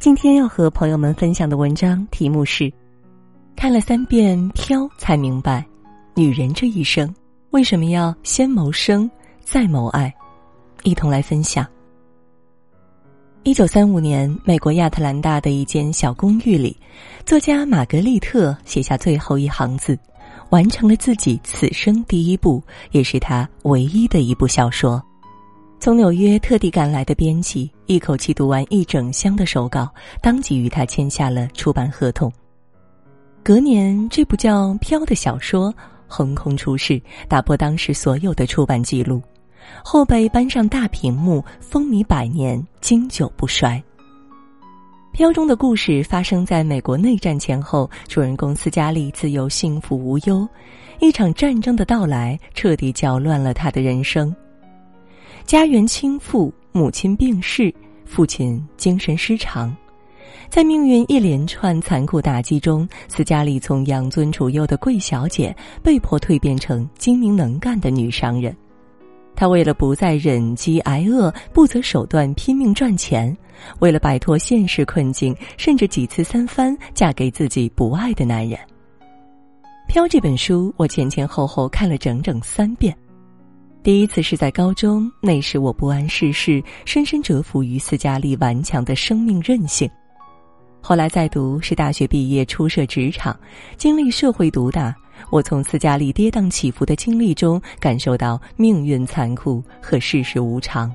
今天要和朋友们分享的文章题目是：看了三遍《飘》，才明白，女人这一生为什么要先谋生，再谋爱。一同来分享。一九三五年，美国亚特兰大的一间小公寓里，作家玛格丽特写下最后一行字，完成了自己此生第一部，也是他唯一的一部小说。从纽约特地赶来的编辑，一口气读完一整箱的手稿，当即与他签下了出版合同。隔年，这部叫《飘》的小说横空出世，打破当时所有的出版记录。后被搬上大屏幕，风靡百年，经久不衰。飘中的故事发生在美国内战前后，主人公斯嘉丽自幼幸福无忧，一场战争的到来彻底搅乱了他的人生。家园倾覆，母亲病逝，父亲精神失常，在命运一连串残酷打击中，斯嘉丽从养尊处优的贵小姐被迫蜕变成精明能干的女商人。她为了不再忍饥挨饿，不择手段拼命赚钱；为了摆脱现实困境，甚至几次三番嫁给自己不爱的男人。《飘》这本书，我前前后后看了整整三遍。第一次是在高中，那时我不谙世事，深深折服于斯嘉丽顽强的生命韧性。后来再读是大学毕业，初涉职场，经历社会毒打。我从斯嘉丽跌宕起伏的经历中感受到命运残酷和世事无常。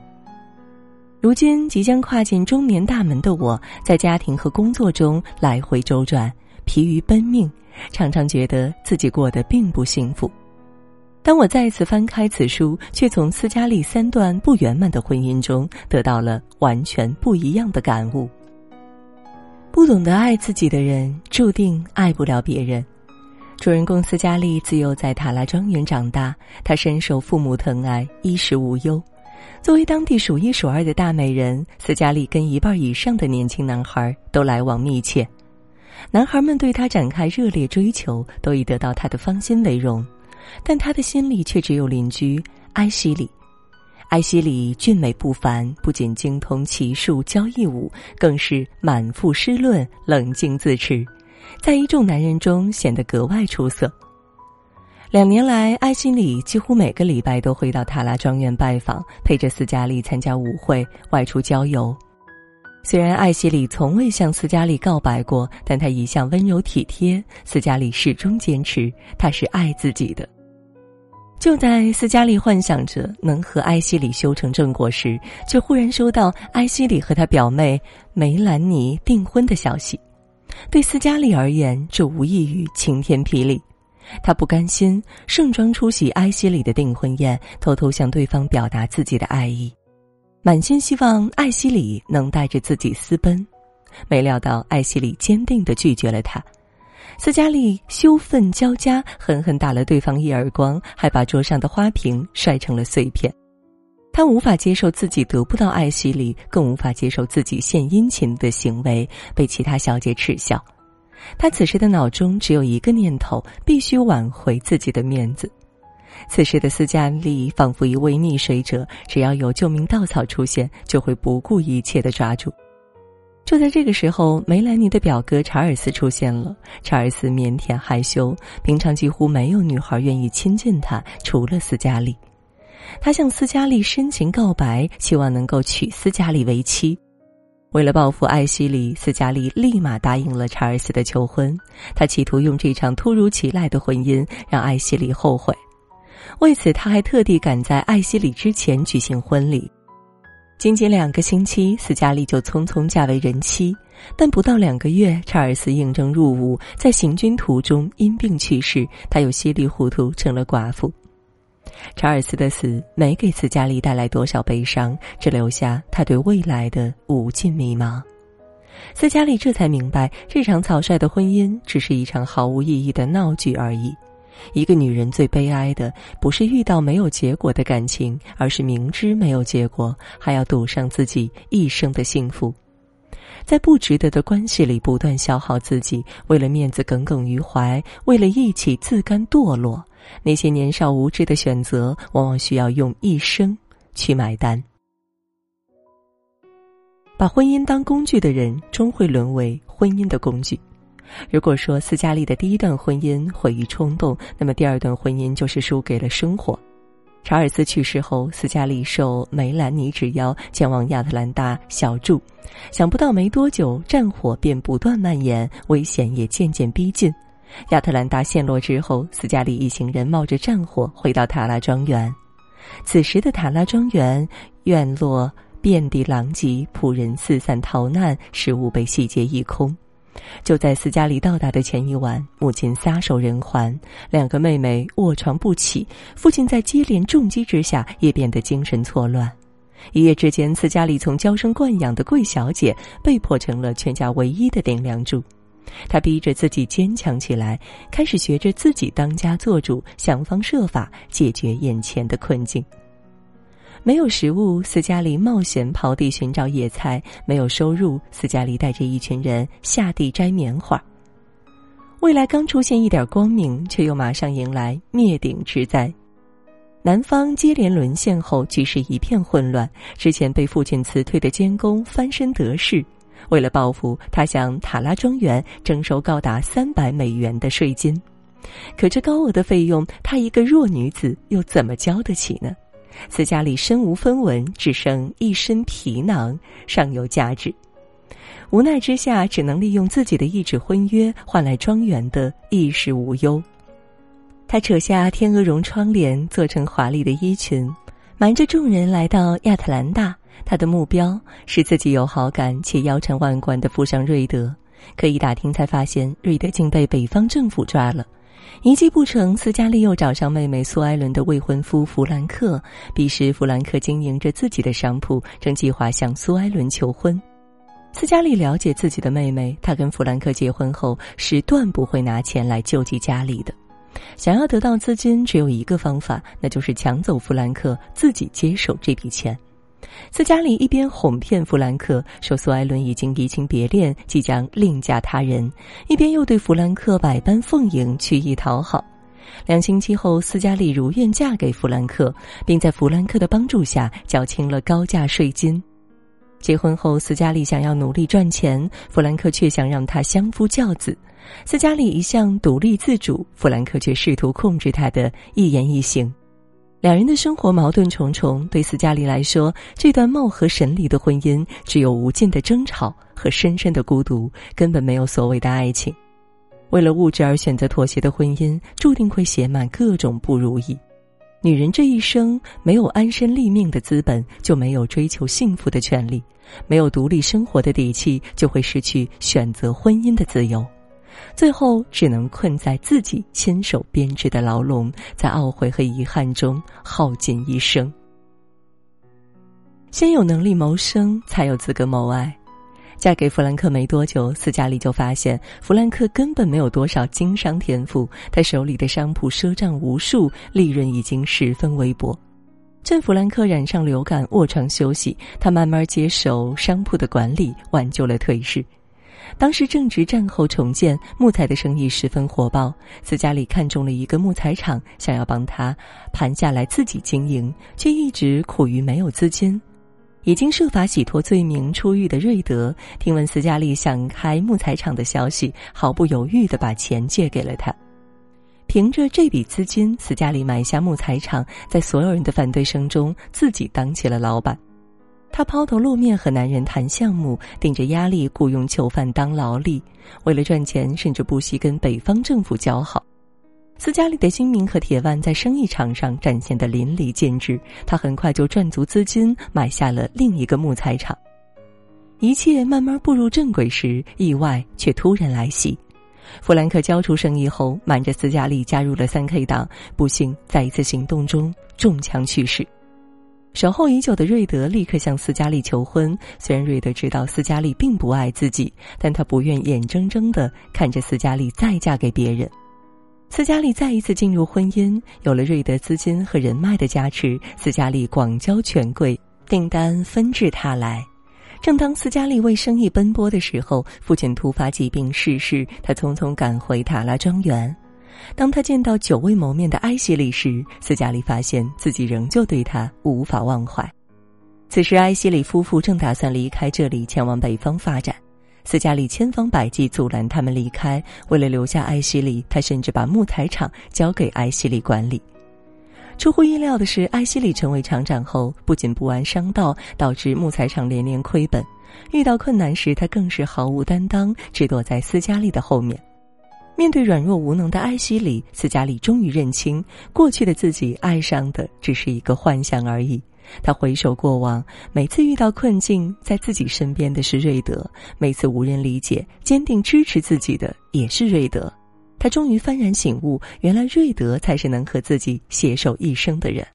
如今即将跨进中年大门的我，在家庭和工作中来回周转，疲于奔命，常常觉得自己过得并不幸福。当我再次翻开此书，却从斯嘉丽三段不圆满的婚姻中得到了完全不一样的感悟。不懂得爱自己的人，注定爱不了别人。主人公斯嘉丽自幼在塔拉庄园长大，她深受父母疼爱，衣食无忧。作为当地数一数二的大美人，斯嘉丽跟一半以上的年轻男孩都来往密切。男孩们对她展开热烈追求，都以得到她的芳心为荣。但他的心里却只有邻居埃西里。埃西里俊美不凡，不仅精通骑术、交谊舞，更是满腹诗论，冷静自持。在一众男人中显得格外出色。两年来，艾希里几乎每个礼拜都会到塔拉庄园拜访，陪着斯嘉丽参加舞会、外出郊游。虽然艾希里从未向斯嘉丽告白过，但他一向温柔体贴。斯嘉丽始终坚持他是爱自己的。就在斯嘉丽幻想着能和艾希里修成正果时，却忽然收到艾希里和他表妹梅兰妮订婚的消息。对斯嘉丽而言，这无异于晴天霹雳。她不甘心，盛装出席艾西里的订婚宴，偷偷向对方表达自己的爱意，满心希望艾希里能带着自己私奔。没料到艾希里坚定的拒绝了他。斯嘉丽羞愤交加，狠狠打了对方一耳光，还把桌上的花瓶摔成了碎片。他无法接受自己得不到爱惜里，更无法接受自己献殷勤的行为被其他小姐耻笑。他此时的脑中只有一个念头：必须挽回自己的面子。此时的斯嘉丽仿佛一位溺水者，只要有救命稻草出现，就会不顾一切的抓住。就在这个时候，梅兰妮的表哥查尔斯出现了。查尔斯腼腆害羞，平常几乎没有女孩愿意亲近他，除了斯嘉丽。他向斯嘉丽深情告白，希望能够娶斯嘉丽为妻。为了报复艾希里，斯嘉丽立马答应了查尔斯的求婚。他企图用这场突如其来的婚姻让艾希里后悔。为此，他还特地赶在艾希里之前举行婚礼。仅仅两个星期，斯嘉丽就匆匆嫁为人妻。但不到两个月，查尔斯应征入伍，在行军途中因病去世，他又稀里糊涂成了寡妇。查尔斯的死没给斯嘉丽带来多少悲伤，只留下他对未来的无尽迷茫。斯嘉丽这才明白，这场草率的婚姻只是一场毫无意义的闹剧而已。一个女人最悲哀的，不是遇到没有结果的感情，而是明知没有结果，还要赌上自己一生的幸福。在不值得的关系里不断消耗自己，为了面子耿耿于怀，为了义气自甘堕落。那些年少无知的选择，往往需要用一生去买单。把婚姻当工具的人，终会沦为婚姻的工具。如果说斯嘉丽的第一段婚姻毁于冲动，那么第二段婚姻就是输给了生活。查尔斯去世后，斯嘉丽受梅兰妮之邀前往亚特兰大小住，想不到没多久，战火便不断蔓延，危险也渐渐逼近。亚特兰大陷落之后，斯嘉丽一行人冒着战火回到塔拉庄园。此时的塔拉庄园院落遍地狼藉，仆人四散逃难，食物被洗劫一空。就在斯嘉丽到达的前一晚，母亲撒手人寰，两个妹妹卧床不起，父亲在接连重击之下也变得精神错乱。一夜之间，斯嘉丽从娇生惯养的贵小姐被迫成了全家唯一的顶梁柱。她逼着自己坚强起来，开始学着自己当家做主，想方设法解决眼前的困境。没有食物，斯嘉丽冒险刨地寻找野菜；没有收入，斯嘉丽带着一群人下地摘棉花。未来刚出现一点光明，却又马上迎来灭顶之灾。南方接连沦陷后，局势一片混乱。之前被父亲辞退的监工翻身得势，为了报复，他向塔拉庄园征收高达三百美元的税金。可这高额的费用，她一个弱女子又怎么交得起呢？斯嘉丽身无分文，只剩一身皮囊，尚有价值。无奈之下，只能利用自己的一纸婚约，换来庄园的衣食无忧。他扯下天鹅绒窗帘，做成华丽的衣裙，瞒着众人来到亚特兰大。他的目标是自己有好感且腰缠万贯的富商瑞德。可一打听才发现，瑞德竟被北方政府抓了。一计不成，斯嘉丽又找上妹妹苏艾伦的未婚夫弗兰克。彼时，弗兰克经营着自己的商铺，正计划向苏艾伦求婚。斯嘉丽了解自己的妹妹，她跟弗兰克结婚后是断不会拿钱来救济家里的。想要得到资金，只有一个方法，那就是抢走弗兰克，自己接手这笔钱。斯嘉丽一边哄骗弗兰克说苏艾伦已经移情别恋，即将另嫁他人，一边又对弗兰克百般奉迎，曲意讨好。两星期后，斯嘉丽如愿嫁给弗兰克，并在弗兰克的帮助下缴清了高价税金。结婚后，斯嘉丽想要努力赚钱，弗兰克却想让她相夫教子。斯嘉丽一向独立自主，弗兰克却试图控制她的一言一行。两人的生活矛盾重重，对斯嘉丽来说，这段貌合神离的婚姻只有无尽的争吵和深深的孤独，根本没有所谓的爱情。为了物质而选择妥协的婚姻，注定会写满各种不如意。女人这一生没有安身立命的资本，就没有追求幸福的权利；没有独立生活的底气，就会失去选择婚姻的自由。最后只能困在自己亲手编织的牢笼，在懊悔和遗憾中耗尽一生。先有能力谋生，才有资格谋爱。嫁给弗兰克没多久，斯嘉丽就发现弗兰克根本没有多少经商天赋，他手里的商铺赊账无数，利润已经十分微薄。趁弗兰克染上流感卧床休息，他慢慢接手商铺的管理，挽救了颓势。当时正值战后重建，木材的生意十分火爆。斯嘉丽看中了一个木材厂，想要帮他盘下来自己经营，却一直苦于没有资金。已经设法洗脱罪名出狱的瑞德，听闻斯嘉丽想开木材厂的消息，毫不犹豫地把钱借给了他。凭着这笔资金，斯嘉丽买下木材厂，在所有人的反对声中，自己当起了老板。他抛头露面和男人谈项目，顶着压力雇佣囚犯当劳力，为了赚钱，甚至不惜跟北方政府交好。斯嘉丽的精明和铁腕在生意场上展现得淋漓尽致。他很快就赚足资金，买下了另一个木材厂。一切慢慢步入正轨时，意外却突然来袭。弗兰克交出生意后，瞒着斯嘉丽加入了三 K 党，不幸在一次行动中中枪去世。守候已久的瑞德立刻向斯嘉丽求婚。虽然瑞德知道斯嘉丽并不爱自己，但他不愿眼睁睁的看着斯嘉丽再嫁给别人。斯嘉丽再一次进入婚姻，有了瑞德资金和人脉的加持，斯嘉丽广交权贵，订单纷至沓来。正当斯嘉丽为生意奔波的时候，父亲突发疾病逝世，他匆匆赶回塔拉庄园。当他见到久未谋面的埃西里时，斯嘉丽发现自己仍旧对他无法忘怀。此时，艾希里夫妇正打算离开这里，前往北方发展。斯嘉丽千方百计阻拦他们离开，为了留下艾希里，他甚至把木材厂交给艾希里管理。出乎意料的是，艾希里成为厂长后，不仅不玩商道，导致木材厂连连亏本。遇到困难时，他更是毫无担当，只躲在斯嘉丽的后面。面对软弱无能的艾希里，斯嘉丽终于认清，过去的自己爱上的只是一个幻想而已。他回首过往，每次遇到困境，在自己身边的是瑞德；每次无人理解，坚定支持自己的也是瑞德。他终于幡然醒悟，原来瑞德才是能和自己携手一生的人。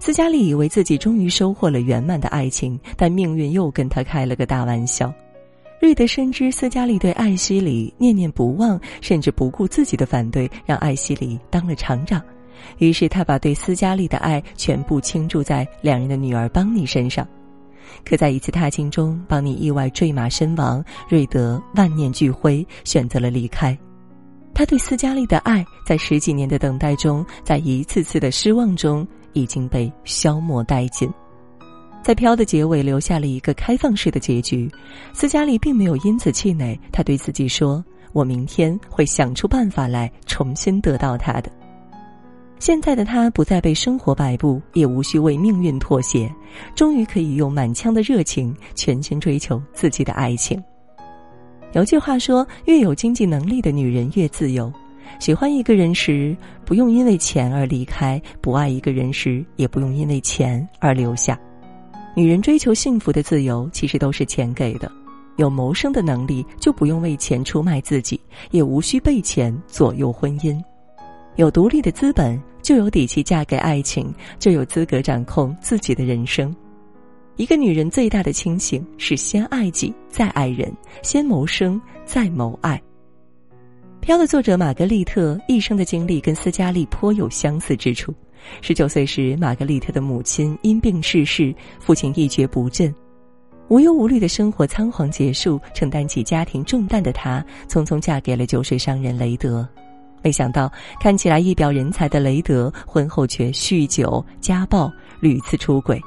斯嘉丽以为自己终于收获了圆满的爱情，但命运又跟他开了个大玩笑。瑞德深知斯嘉丽对艾希里念念不忘，甚至不顾自己的反对，让艾希里当了厂长。于是他把对斯嘉丽的爱全部倾注在两人的女儿邦尼身上，可在一次踏青中，邦尼意外坠马身亡，瑞德万念俱灰，选择了离开。他对斯嘉丽的爱，在十几年的等待中，在一次次的失望中，已经被消磨殆尽。在《飘》的结尾留下了一个开放式的结局，斯嘉丽并没有因此气馁，她对自己说：“我明天会想出办法来重新得到他的。”现在的他不再被生活摆布，也无需为命运妥协，终于可以用满腔的热情全心追求自己的爱情。有句话说：“越有经济能力的女人越自由。”喜欢一个人时，不用因为钱而离开；不爱一个人时，也不用因为钱而留下。女人追求幸福的自由，其实都是钱给的。有谋生的能力，就不用为钱出卖自己，也无需被钱左右婚姻。有独立的资本，就有底气嫁给爱情，就有资格掌控自己的人生。一个女人最大的清醒是先爱己，再爱人；先谋生，再谋爱。《飘》的作者玛格丽特一生的经历跟斯嘉丽颇有相似之处。十九岁时，玛格丽特的母亲因病逝世，父亲一蹶不振，无忧无虑的生活仓皇结束，承担起家庭重担的她，匆匆嫁给了酒水商人雷德。没想到，看起来一表人才的雷德，婚后却酗酒、家暴、屡次出轨。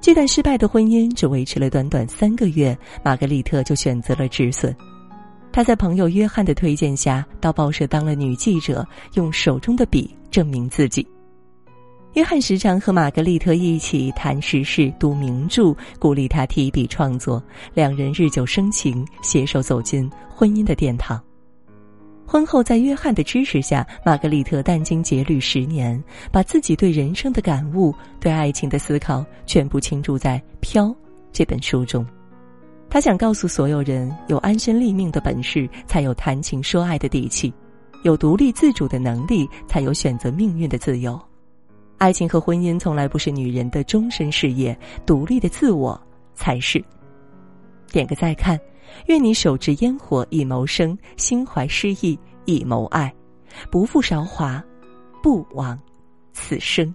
这段失败的婚姻只维持了短短三个月，玛格丽特就选择了止损。她在朋友约翰的推荐下，到报社当了女记者，用手中的笔证明自己。约翰时常和玛格丽特一起谈时事、读名著，鼓励她提笔创作。两人日久生情，携手走进婚姻的殿堂。婚后，在约翰的支持下，玛格丽特殚精竭虑十年，把自己对人生的感悟、对爱情的思考全部倾注在《飘》这本书中。他想告诉所有人：有安身立命的本事，才有谈情说爱的底气；有独立自主的能力，才有选择命运的自由。爱情和婚姻从来不是女人的终身事业，独立的自我才是。点个再看。愿你手执烟火以谋生，心怀诗意以谋爱，不负韶华，不枉此生。